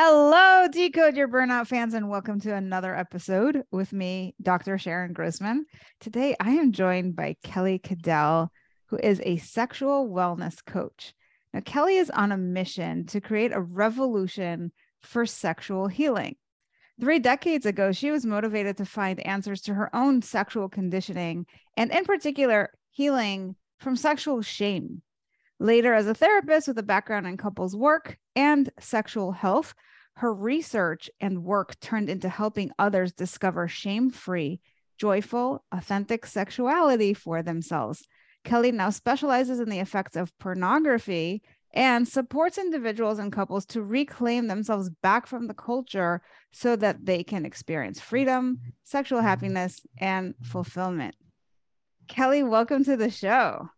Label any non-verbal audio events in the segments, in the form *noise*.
Hello, Decode Your Burnout fans, and welcome to another episode with me, Dr. Sharon Grossman. Today, I am joined by Kelly Cadell, who is a sexual wellness coach. Now, Kelly is on a mission to create a revolution for sexual healing. Three decades ago, she was motivated to find answers to her own sexual conditioning, and in particular, healing from sexual shame. Later, as a therapist with a background in couples work and sexual health, her research and work turned into helping others discover shame free, joyful, authentic sexuality for themselves. Kelly now specializes in the effects of pornography and supports individuals and couples to reclaim themselves back from the culture so that they can experience freedom, sexual mm-hmm. happiness, and fulfillment. Kelly, welcome to the show.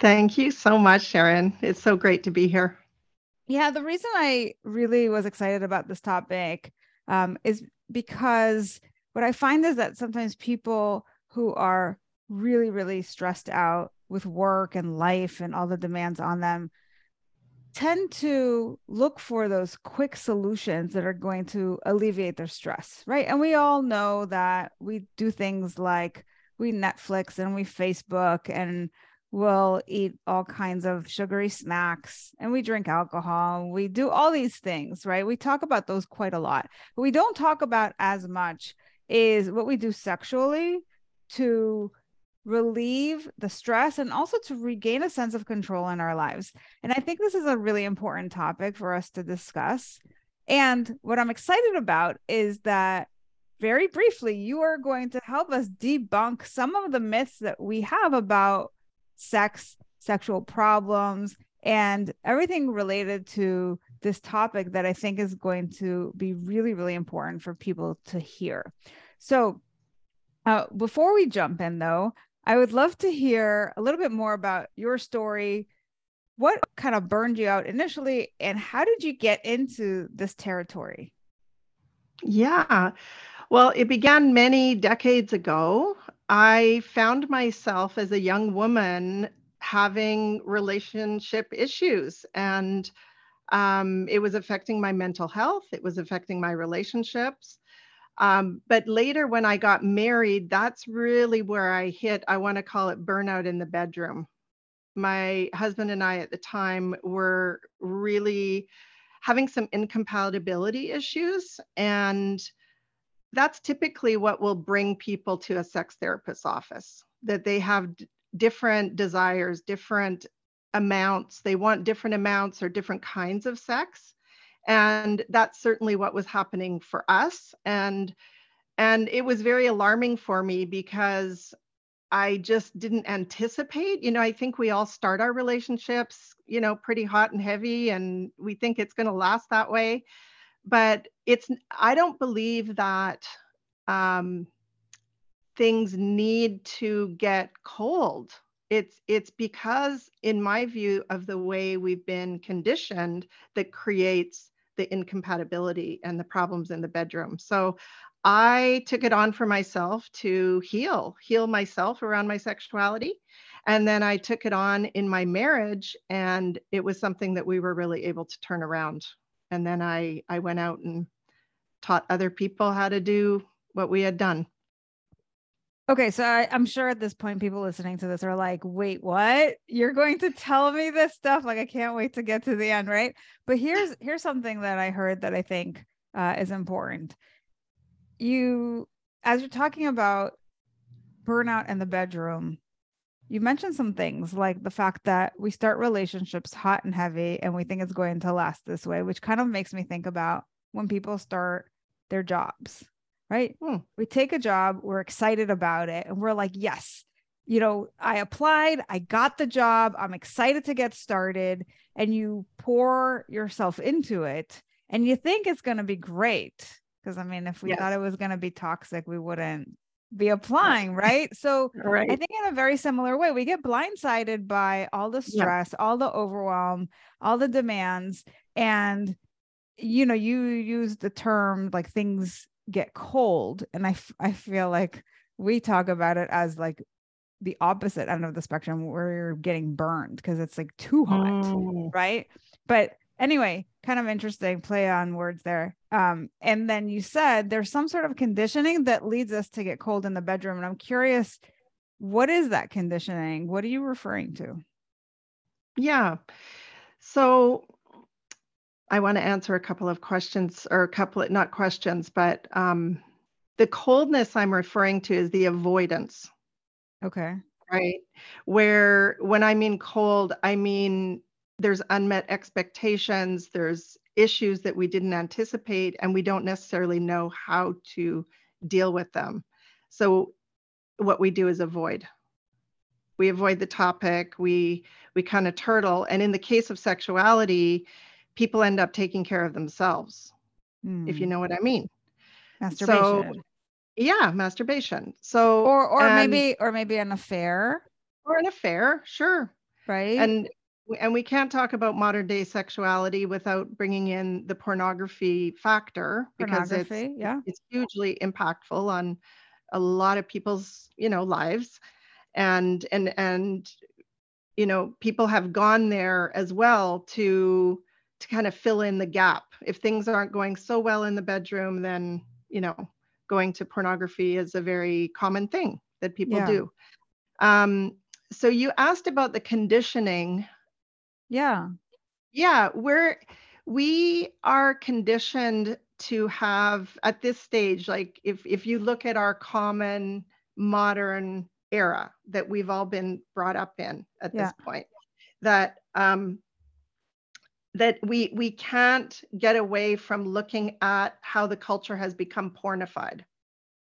Thank you so much, Sharon. It's so great to be here. Yeah, the reason I really was excited about this topic um, is because what I find is that sometimes people who are really, really stressed out with work and life and all the demands on them tend to look for those quick solutions that are going to alleviate their stress, right? And we all know that we do things like we Netflix and we Facebook and we'll eat all kinds of sugary snacks and we drink alcohol. We do all these things, right? We talk about those quite a lot. But we don't talk about as much is what we do sexually to relieve the stress and also to regain a sense of control in our lives. And I think this is a really important topic for us to discuss. And what I'm excited about is that very briefly, you are going to help us debunk some of the myths that we have about sex, sexual problems, and everything related to this topic that I think is going to be really, really important for people to hear. So, uh, before we jump in, though, I would love to hear a little bit more about your story. What kind of burned you out initially, and how did you get into this territory? Yeah. Well, it began many decades ago. I found myself as a young woman having relationship issues, and um, it was affecting my mental health, it was affecting my relationships. Um, but later, when I got married, that's really where I hit, I want to call it burnout in the bedroom. My husband and I at the time were really having some incompatibility issues. And that's typically what will bring people to a sex therapist's office that they have d- different desires different amounts they want different amounts or different kinds of sex. And that's certainly what was happening for us. And and it was very alarming for me because i just didn't anticipate you know i think we all start our relationships you know pretty hot and heavy and we think it's going to last that way but it's i don't believe that um, things need to get cold. It's it's because in my view of the way we've been conditioned that creates the incompatibility and the problems in the bedroom. So i took it on for myself to heal heal myself around my sexuality. And then i took it on in my marriage and it was something that we were really able to turn around and then I I went out and taught other people how to do what we had done. Okay, so I, I'm sure at this point, people listening to this are like, wait, what? You're going to tell me this stuff? Like, I can't wait to get to the end, right? But here's here's something that I heard that I think uh, is important. You, as you're talking about burnout in the bedroom, you mentioned some things like the fact that we start relationships hot and heavy, and we think it's going to last this way, which kind of makes me think about when people start their jobs right? Hmm. We take a job, we're excited about it, and we're like, yes, you know, I applied, I got the job, I'm excited to get started. And you pour yourself into it and you think it's going to be great. Because I mean, if we yes. thought it was going to be toxic, we wouldn't be applying, right? So right. I think in a very similar way, we get blindsided by all the stress, yeah. all the overwhelm, all the demands. And, you know, you use the term like things get cold and I, f- I feel like we talk about it as like the opposite end of the spectrum where you're getting burned because it's like too hot mm. right but anyway kind of interesting play on words there um and then you said there's some sort of conditioning that leads us to get cold in the bedroom and i'm curious what is that conditioning what are you referring to yeah so I want to answer a couple of questions or a couple of not questions, but um, the coldness I'm referring to is the avoidance. Okay. Right. Where when I mean cold, I mean there's unmet expectations, there's issues that we didn't anticipate, and we don't necessarily know how to deal with them. So what we do is avoid. We avoid the topic, we we kind of turtle. And in the case of sexuality, people end up taking care of themselves, mm. if you hmm. know what I mean. Masturbation. So, yeah, masturbation. So or or maybe or maybe an affair. Or an affair, sure. Right. And and we can't talk about modern day sexuality without bringing in the pornography factor because it's yeah. it's hugely impactful on a lot of people's you know lives and and and you know people have gone there as well to to kind of fill in the gap. If things aren't going so well in the bedroom, then, you know, going to pornography is a very common thing that people yeah. do. Um, so you asked about the conditioning. Yeah. Yeah, we're we are conditioned to have at this stage like if if you look at our common modern era that we've all been brought up in at yeah. this point that um that we we can't get away from looking at how the culture has become pornified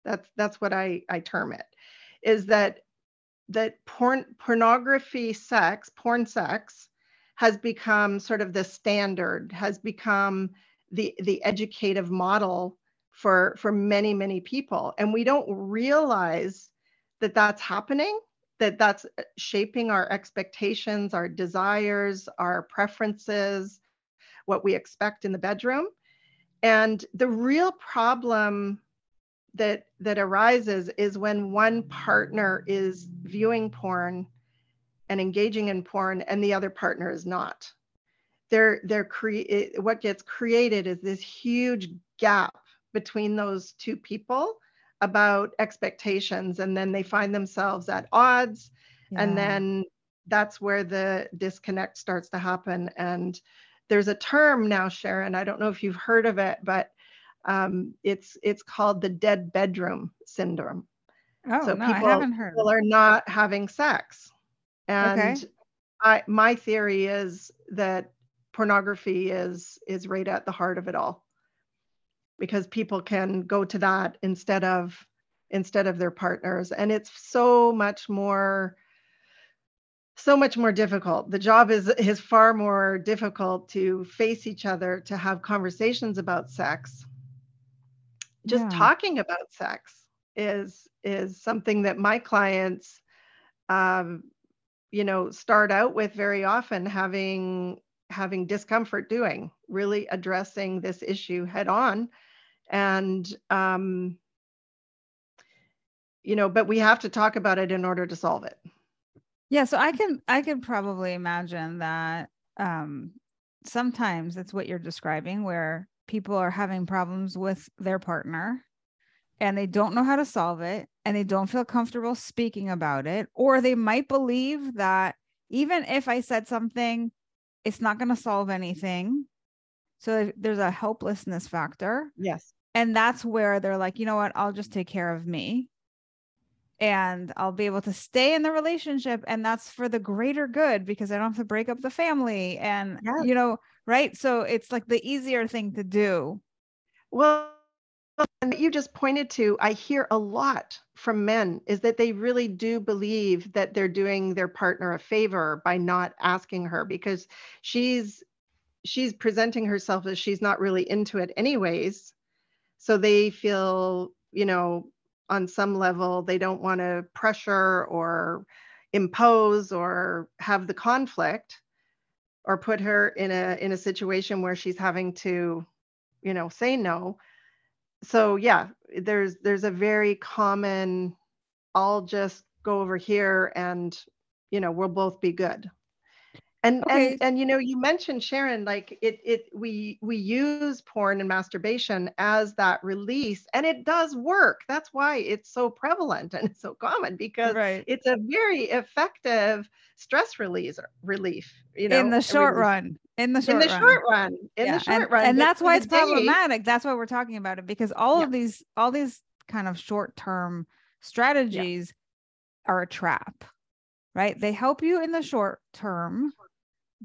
that's that's what i i term it is that that porn pornography sex porn sex has become sort of the standard has become the the educative model for for many many people and we don't realize that that's happening that that's uh, shaping our expectations, our desires, our preferences, what we expect in the bedroom. And the real problem that that arises is when one partner is viewing porn and engaging in porn and the other partner is not. They're they're cre- what gets created is this huge gap between those two people about expectations and then they find themselves at odds yeah. and then that's where the disconnect starts to happen and there's a term now sharon i don't know if you've heard of it but um, it's it's called the dead bedroom syndrome oh so no, people, I haven't heard. people are not having sex and okay. i my theory is that pornography is is right at the heart of it all because people can go to that instead of instead of their partners and it's so much more so much more difficult the job is is far more difficult to face each other to have conversations about sex just yeah. talking about sex is is something that my clients um, you know start out with very often having having discomfort doing really addressing this issue head on. And um, you know but we have to talk about it in order to solve it. Yeah so i can i can probably imagine that um, sometimes it's what you're describing where people are having problems with their partner and they don't know how to solve it and they don't feel comfortable speaking about it, or they might believe that even if I said something, it's not going to solve anything. So there's a helplessness factor. Yes. And that's where they're like, you know what? I'll just take care of me and I'll be able to stay in the relationship. And that's for the greater good because I don't have to break up the family. And, yes. you know, right. So it's like the easier thing to do. Well, and you just pointed to, I hear a lot from men is that they really do believe that they're doing their partner a favor by not asking her because she's she's presenting herself as she's not really into it anyways. So they feel, you know, on some level they don't want to pressure or impose or have the conflict or put her in a in a situation where she's having to, you know, say no so yeah there's there's a very common i'll just go over here and you know we'll both be good and okay. and and you know you mentioned sharon like it it we we use porn and masturbation as that release and it does work that's why it's so prevalent and so common because right. it's a very effective stress release relief you know in the short run in the short in the run. short run in yeah. the short and, run and that's why it's problematic that's why we're talking about it because all yeah. of these all these kind of short term strategies yeah. are a trap right they help you in the short term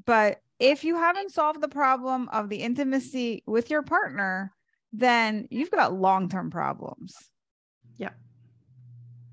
but if you haven't solved the problem of the intimacy with your partner then you've got long-term problems. Yeah.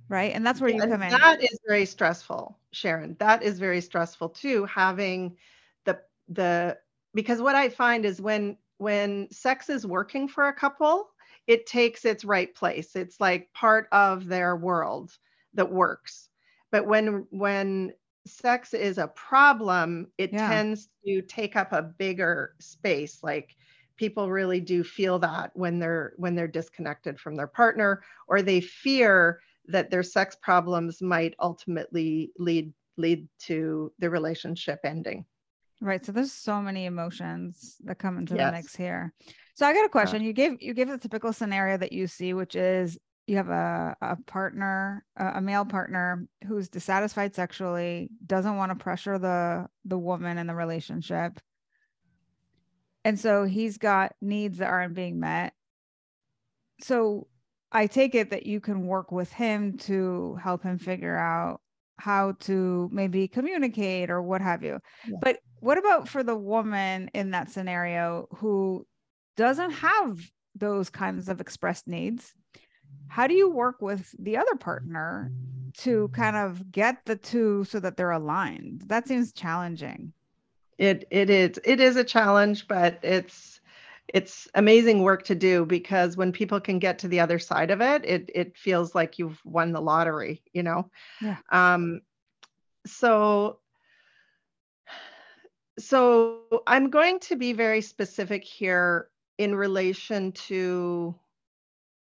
Right? And that's where you come in. that is very stressful sharon. That is very stressful too having the, the because what I find is when when sex is working for a couple, it takes its right place. It's like part of their world that works. But when when sex is a problem, it yeah. tends to take up a bigger space. Like people really do feel that when they're when they're disconnected from their partner or they fear that their sex problems might ultimately lead lead to the relationship ending. Right. So there's so many emotions that come into yes. the mix here. So I got a question. You gave you gave the typical scenario that you see, which is you have a, a partner, a male partner who's dissatisfied sexually, doesn't want to pressure the the woman in the relationship. And so he's got needs that aren't being met. So I take it that you can work with him to help him figure out how to maybe communicate or what have you. Yeah. But what about for the woman in that scenario who doesn't have those kinds of expressed needs? How do you work with the other partner to kind of get the two so that they're aligned? That seems challenging. It it is it is a challenge, but it's it's amazing work to do because when people can get to the other side of it, it it feels like you've won the lottery, you know. Yeah. Um so so I'm going to be very specific here in relation to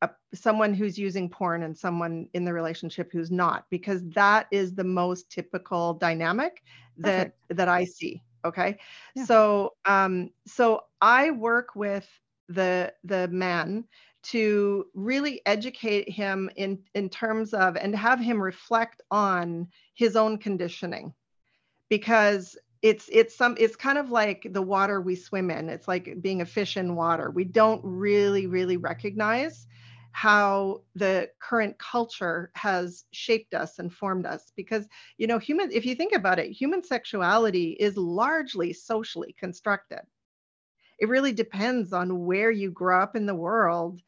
a, someone who's using porn and someone in the relationship who's not, because that is the most typical dynamic that Perfect. that I see. Okay, yeah. so um, so I work with the the man to really educate him in in terms of and have him reflect on his own conditioning because it's it's some it's kind of like the water we swim in. It's like being a fish in water. We don't really really recognize how the current culture has shaped us and formed us because you know human if you think about it human sexuality is largely socially constructed. It really depends on where you grow up in the world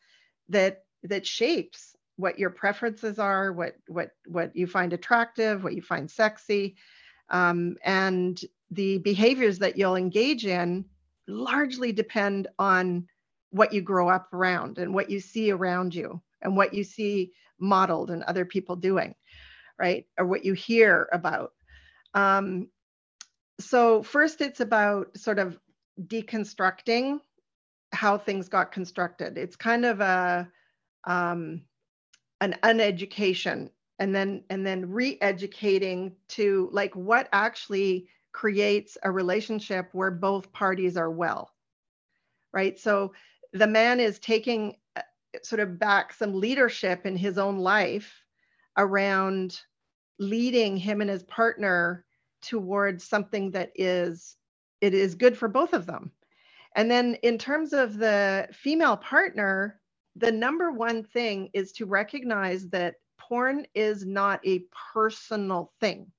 that that shapes what your preferences are what what what you find attractive what you find sexy um, and the behaviors that you'll engage in largely depend on what you grow up around and what you see around you and what you see modeled and other people doing, right? Or what you hear about. Um, so, first, it's about sort of deconstructing how things got constructed. It's kind of a um, an uneducation and then and then re-educating to like what actually creates a relationship where both parties are well, right? So the man is taking uh, sort of back some leadership in his own life around leading him and his partner towards something that is it is good for both of them and then in terms of the female partner the number one thing is to recognize that porn is not a personal thing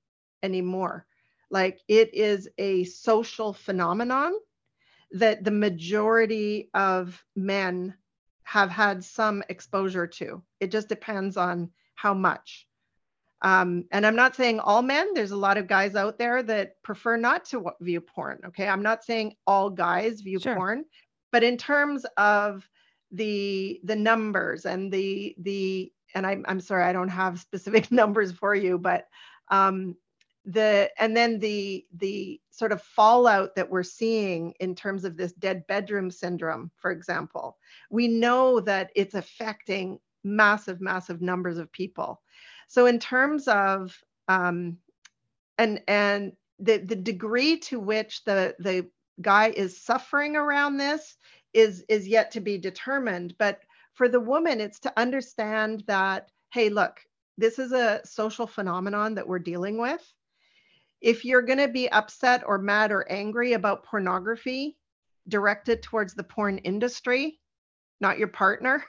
anymore like it is a social phenomenon that the majority of men have had some exposure to. It just depends on how much. Um, and I'm not saying all men, there's a lot of guys out there that prefer not to view porn. Okay. I'm not saying all guys view sure. porn, but in terms of the the numbers and the the and I'm I'm sorry I don't have specific *laughs* numbers for you, but um, the and then the the sort of fallout that we're seeing in terms of this dead bedroom syndrome for example we know that it's affecting massive massive numbers of people. So in terms of um, and and the the degree to which the the guy is suffering around this is is yet to be determined but for the woman it's to understand that hey look this is a social phenomenon that we're dealing with if you're going to be upset or mad or angry about pornography, directed towards the porn industry, not your partner.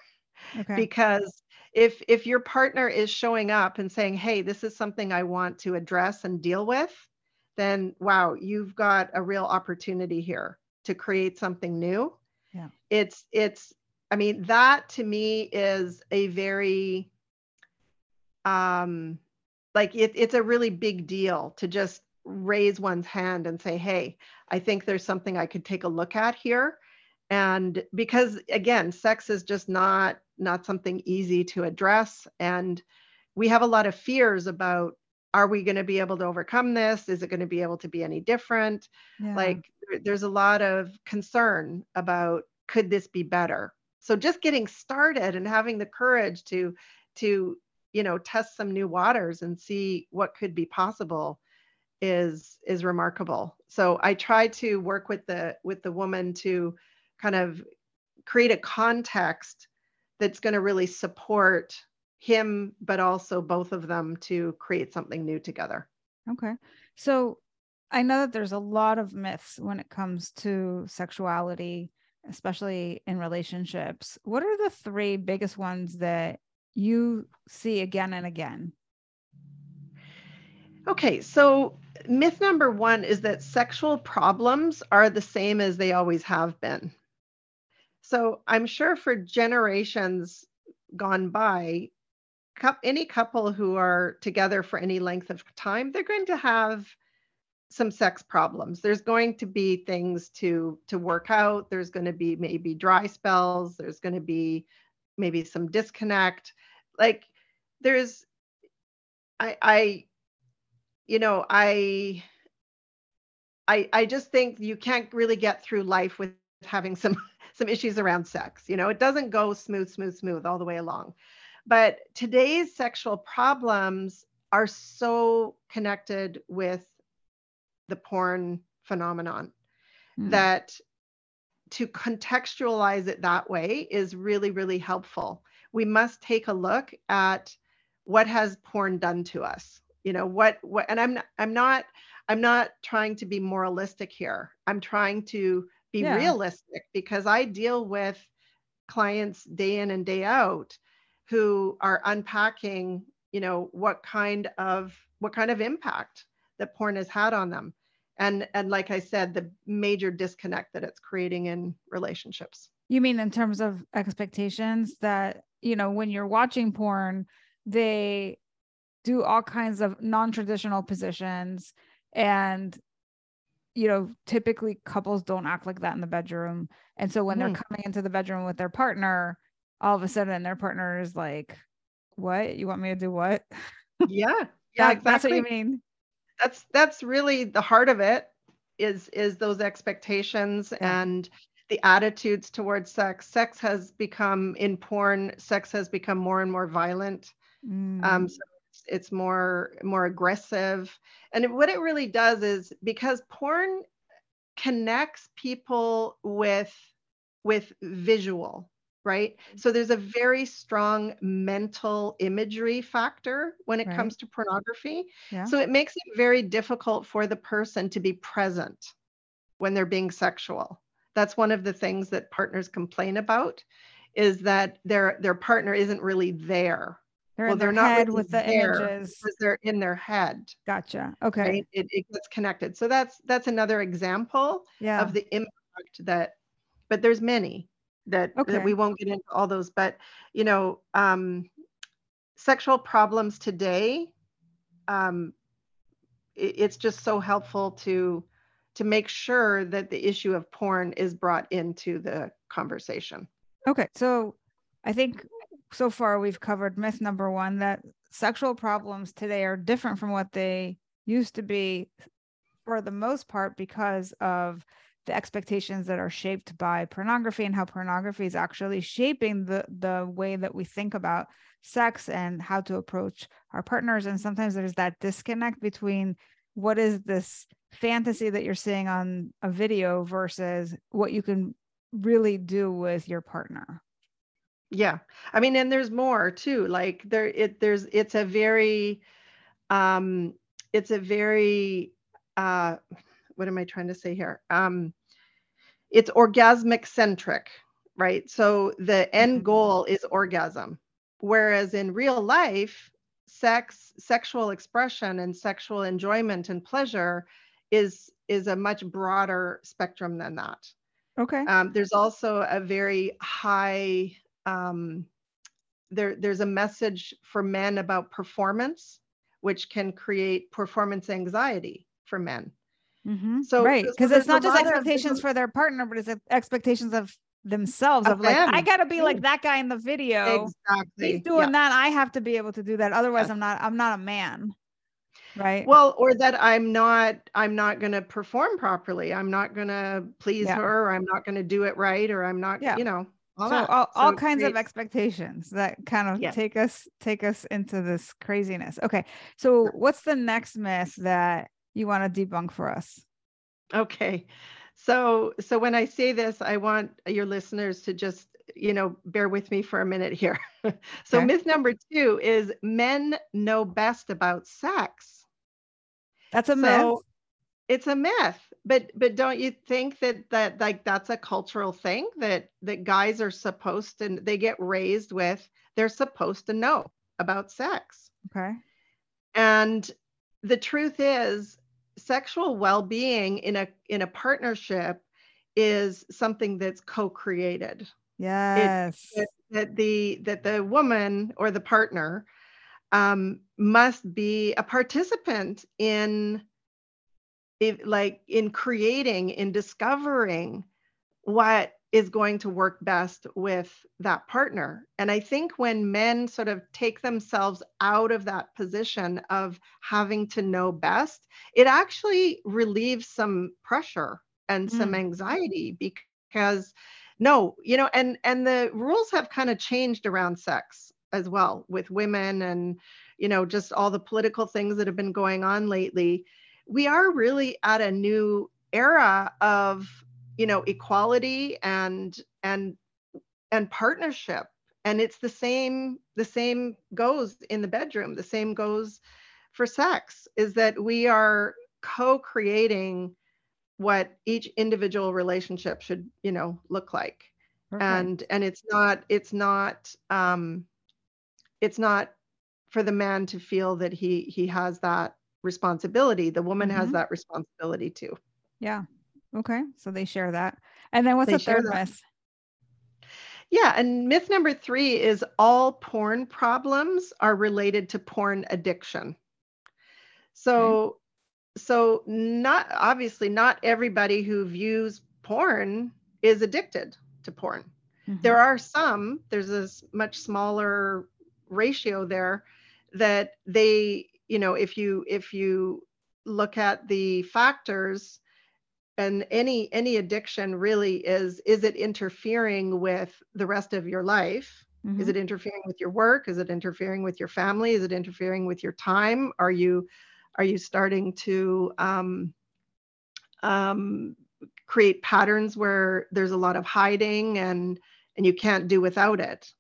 Okay. Because if if your partner is showing up and saying, "Hey, this is something I want to address and deal with," then wow, you've got a real opportunity here to create something new. Yeah. It's it's I mean, that to me is a very um like it, it's a really big deal to just raise one's hand and say hey i think there's something i could take a look at here. And because again sex is just not not something easy to address and we have a lot of fears about are we going to be able to overcome this? Is it going to be able to be any different? Yeah. like there's a lot of concern about could this be better so just getting started and having the courage to to you know test some new waters and see what could be possible is is remarkable. So i try to work with the with the woman to kind of create a context that's going to really support him but also both of them to create something new together. Okay. So i know that there's a lot of myths when it comes to sexuality especially in relationships what are the three biggest ones that you see again and again? Okay, so myth number one is that sexual problems are the same as they always have been. So I'm sure for generations gone by, any couple who are together for any length of time, they're going to have some sex problems. There's going to be things to to work out. There's going to be maybe dry spells. There's going to be maybe some disconnect like there's i i you know i i i just think you can't really get through life with having some *laughs* some issues around sex you know it doesn't go smooth smooth smooth all the way along but today's sexual problems are so connected with the porn phenomenon mm. that to contextualize it that way is really, really helpful. We must take a look at what has porn done to us. You know, what what and I'm not, I'm not I'm not trying to be moralistic here. I'm trying to be yeah. realistic because I deal with clients day in and day out who are unpacking, you know, what kind of what kind of impact that porn has had on them and and like i said the major disconnect that it's creating in relationships you mean in terms of expectations that you know when you're watching porn they do all kinds of non-traditional positions and you know typically couples don't act like that in the bedroom and so when mm. they're mm-hmm. coming into the bedroom with their partner all of a sudden their partner is like what you want me to do what yeah *laughs* yeah that, exactly. that's what you mean that's that's really the heart of it is is those expectations and the attitudes towards sex. Sex has become in porn sex has become more and more violent. Mm. um, so it's, it's more more aggressive. And what it really does is because porn connects people with with visual right? Mm. So there's a very strong mental imagery factor when it Right. comes to pornography. Yeah. So it makes it very difficult for the person to be present when they're being sexual. That's one of the things that partners complain about is that their their partner isn't really there They're well, they're not really with the there images. because they're in their head, Gotcha. Okay. right? It, it gets connected. So that's that's another example Yeah. of the impact that but there's many that, Okay. that we won't get into all those but you know um sexual problems today um it, it's just so helpful to to make sure that the issue of porn is brought into the conversation Okay, so I think so far we've covered myth number one that sexual problems today are different from what they used to be for the most part because of the expectations that are shaped by pornography and how pornography is actually shaping the the way that we think about sex and how to approach our partners and sometimes there's that disconnect between what is this fantasy that you're seeing on a video versus what you can really do with your partner. Yeah. I mean, and there's more too. Like there it there's it's a very um it's a very uh what am I trying to say here? Um it's orgasmic centric, right? So the end Mhm. goal is orgasm. Whereas in real life, sex, sexual expression and sexual enjoyment and pleasure is is a much broader spectrum than that. Okay. Um, there's also a very high um, there there's a message for men about performance, which can create performance anxiety for men. Mhm. so- right, because it's not just expectations for their partner, but it's expectations of themselves. Of Of like, I gotta be like that guy in the video. Exactly. He's doing yeah. that. I have to be able to do that. Otherwise, Yes. I'm not. I'm not a man. Right. Well, or that I'm not I'm not going to perform properly. I'm not going to please Yeah. her. Or I'm not going to do it right. Or I'm not. Yeah. You know. All so that. all, all kinds of expectations that kind of take us take us into this craziness. Okay. So what's the next myth that you want to debunk for us? Okay. So so when I say this, I want your listeners to just, you know, bear with me for a minute here. *laughs* so Okay. myth number 2 is men know best about sex. That's a myth. It's a myth. But but don't you think that that like that's a cultural thing that that guys are supposed to they get raised with they're supposed to know about sex. Okay. And the truth is, sexual well-being in a in a partnership is something that's co-created. Yes. That, that the that the woman or the partner um, must be a participant in, in like in creating, in discovering what is going to work best with that partner. And I think when men sort of take themselves out of that position of having to know best, it actually relieves some pressure and mm. some anxiety because no, you know, and and the rules have kind of changed around sex as well with women and you know just all the political things that have been going on lately. We are really at a new era of you know equality and and and partnership and it's the same the same goes in the bedroom the same goes for sex is that we are co-creating what each individual relationship should you know look like Perfect. and and it's not it's not um it's not for the man to feel that he he has that responsibility the woman has Mhm. that responsibility too yeah. Okay. So they share that. And then what's They the third myth? Yeah, and myth number three is all porn problems are related to porn addiction. So, so not obviously not everybody who views porn is addicted to porn. Mhm. There are some. There's a much smaller ratio there that they, you know, if you if you look at the factors and any any addiction really is is it interfering with the rest of your life? Is Mhm. it interfering with your work? Is it interfering with your family? Is it interfering with your time? Are you are you starting to um, um, create patterns where there's a lot of hiding and and you can't do without it?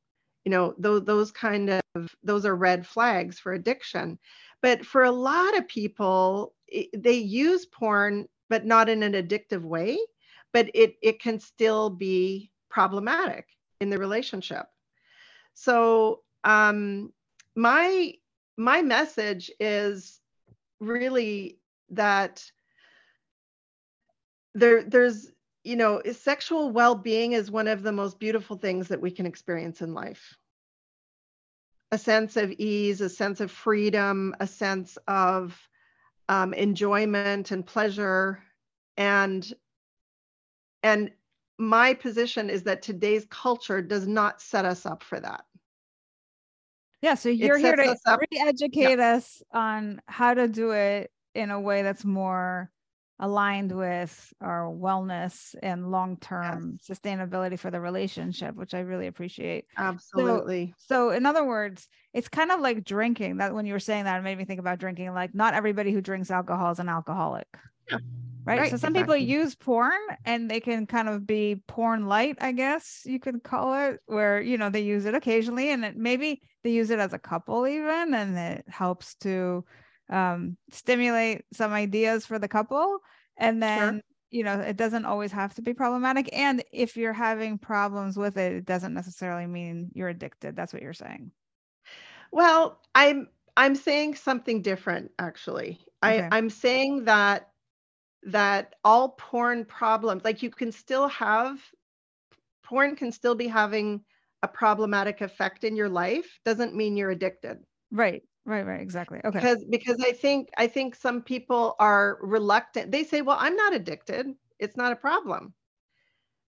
You know those those kind of those are red flags for addiction. But for a lot of people they use porn but not in an addictive way but it it can still be problematic in the relationship. So um my my message is really that there there's you know sexual well-being is one of the most beautiful things that we can experience in life. A sense of ease a sense of freedom a sense of um, enjoyment and pleasure and and my position is that today's culture does not set us up for that yeah so you're here to re-educate yeah. us on how to do it in a way that's more aligned with our wellness and long-term yes. sustainability for the relationship which i really appreciate absolutely so, so, in other words it's kind of like drinking that when you were saying that it made me think about drinking like not everybody who drinks alcohol is an alcoholic yeah. right? right? so some exactly. people use porn and they can kind of be porn light i guess you could call it where you know they use it occasionally and it, maybe they use it as a couple even and it helps to um, stimulate some ideas for the couple. And then sure. you know it doesn't always have to be problematic. And if you're having problems with it it doesn't necessarily mean you're addicted. That's what you're saying. Well i'm i'm saying something different actually. Okay. i i'm saying that that all porn problems like you can still have porn can still be having a problematic effect in your life. Doesn't mean you're addicted. Right Right, right, exactly. Okay. Because because I think I think some people are reluctant. They say, "Well, I'm not addicted. It's not a problem."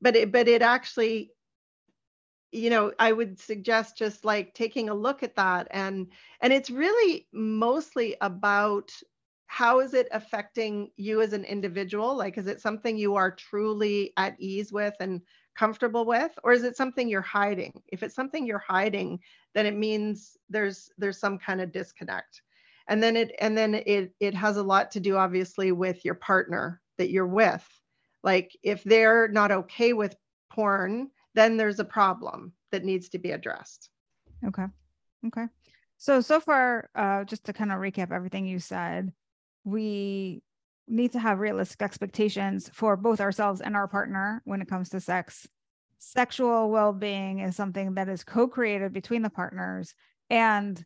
But it but it actually you know, I would suggest just like taking a look at that and and it's really mostly about how is it affecting you as an individual? Like is it something you are truly at ease with and comfortable with or is it something you're hiding? If it's something you're hiding, then it means there's there's some kind of disconnect. And then it and then it it has a lot to do obviously with your partner that you're with. Like if they're not okay with porn then there's a problem that needs to be addressed. Okay. Okay. So so far uh just to kind of recap everything you said we need to have realistic expectations for both ourselves and our partner when it comes to sex. Sexual well-being is something that is co-created between the partners. And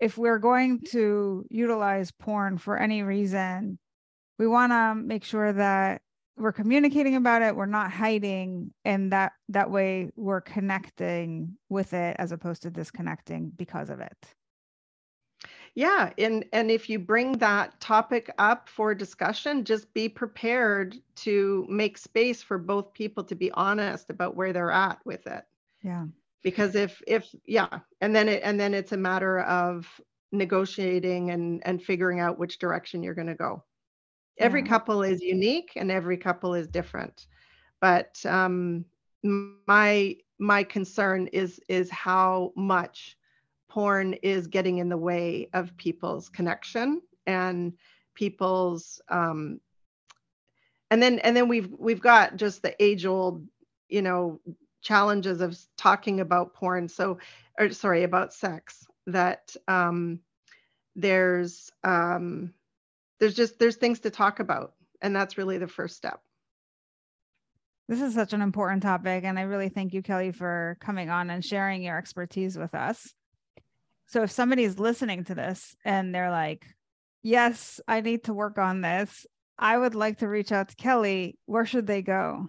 if we're going to utilize porn for any reason we want to make sure that we're communicating about it. We're not hiding and that that way we're connecting with it as opposed to disconnecting because of it yeah, and and if you bring that topic up for discussion, just be prepared to make space for both people to be honest about where they're at with it. Yeah. Because if if yeah, and then it and then it's a matter of negotiating and and figuring out which direction you're going to go. Every yeah. couple is unique and every couple is different. But um my my concern is is how much porn is getting in the way of people's connection and people's um, and then and then we've we've got just the age old you know challenges of talking about porn. So or sorry about sex that um, there's um, there's just there's things to talk about. And that's really the first step. This is such an important topic and i really thank you kelly for coming on and sharing your expertise with us so if somebody's listening to this and they're like, yes, I need to work on this, I would like to reach out to Kelly. Where should they go?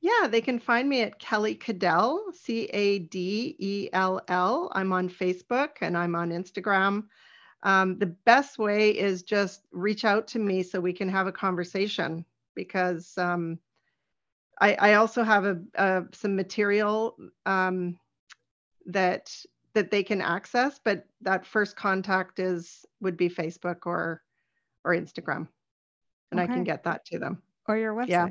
Yeah, they can find me at Kelly Cadell, C A D E L L. I'm on Facebook and I'm on Instagram. Um, the best way is just reach out to me so we can have a conversation because um, I, I, also have a, a some material um, that that they can access, but that first contact is would be Facebook or or Instagram. And okay. I can get that to them. Or your website. Yeah.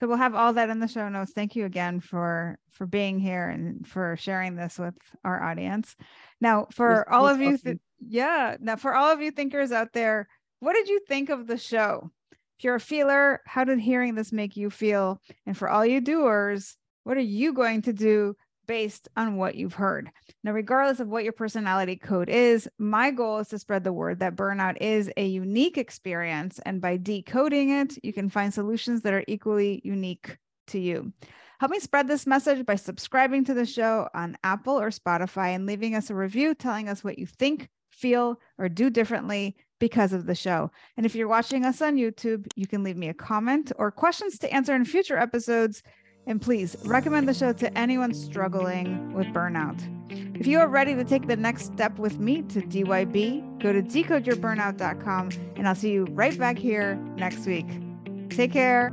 So we'll have all that in the show notes. Thank you again for for being here and for sharing this with our audience. Now, for all of you, th- yeah. Now, for all of you thinkers out there, what did you think of the show? If you're a feeler, how did hearing this make you feel? And for all you doers, What are you going to do based on what you've heard. Now, regardless of what your personality code is, my goal is to spread the word that burnout is a unique experience. And by decoding it, you can find solutions that are equally unique to you. Help me spread this message by subscribing to the show on Apple or Spotify and leaving us a review telling us what you think, feel, or do differently because of the show. And if you're watching us on YouTube, you can leave me a comment or questions to answer in future episodes and please recommend the show to anyone struggling with burnout. If you are ready to take the next step with me to DYB, go to decodeyourburnout.com and I'll see you right back here next week. Take care.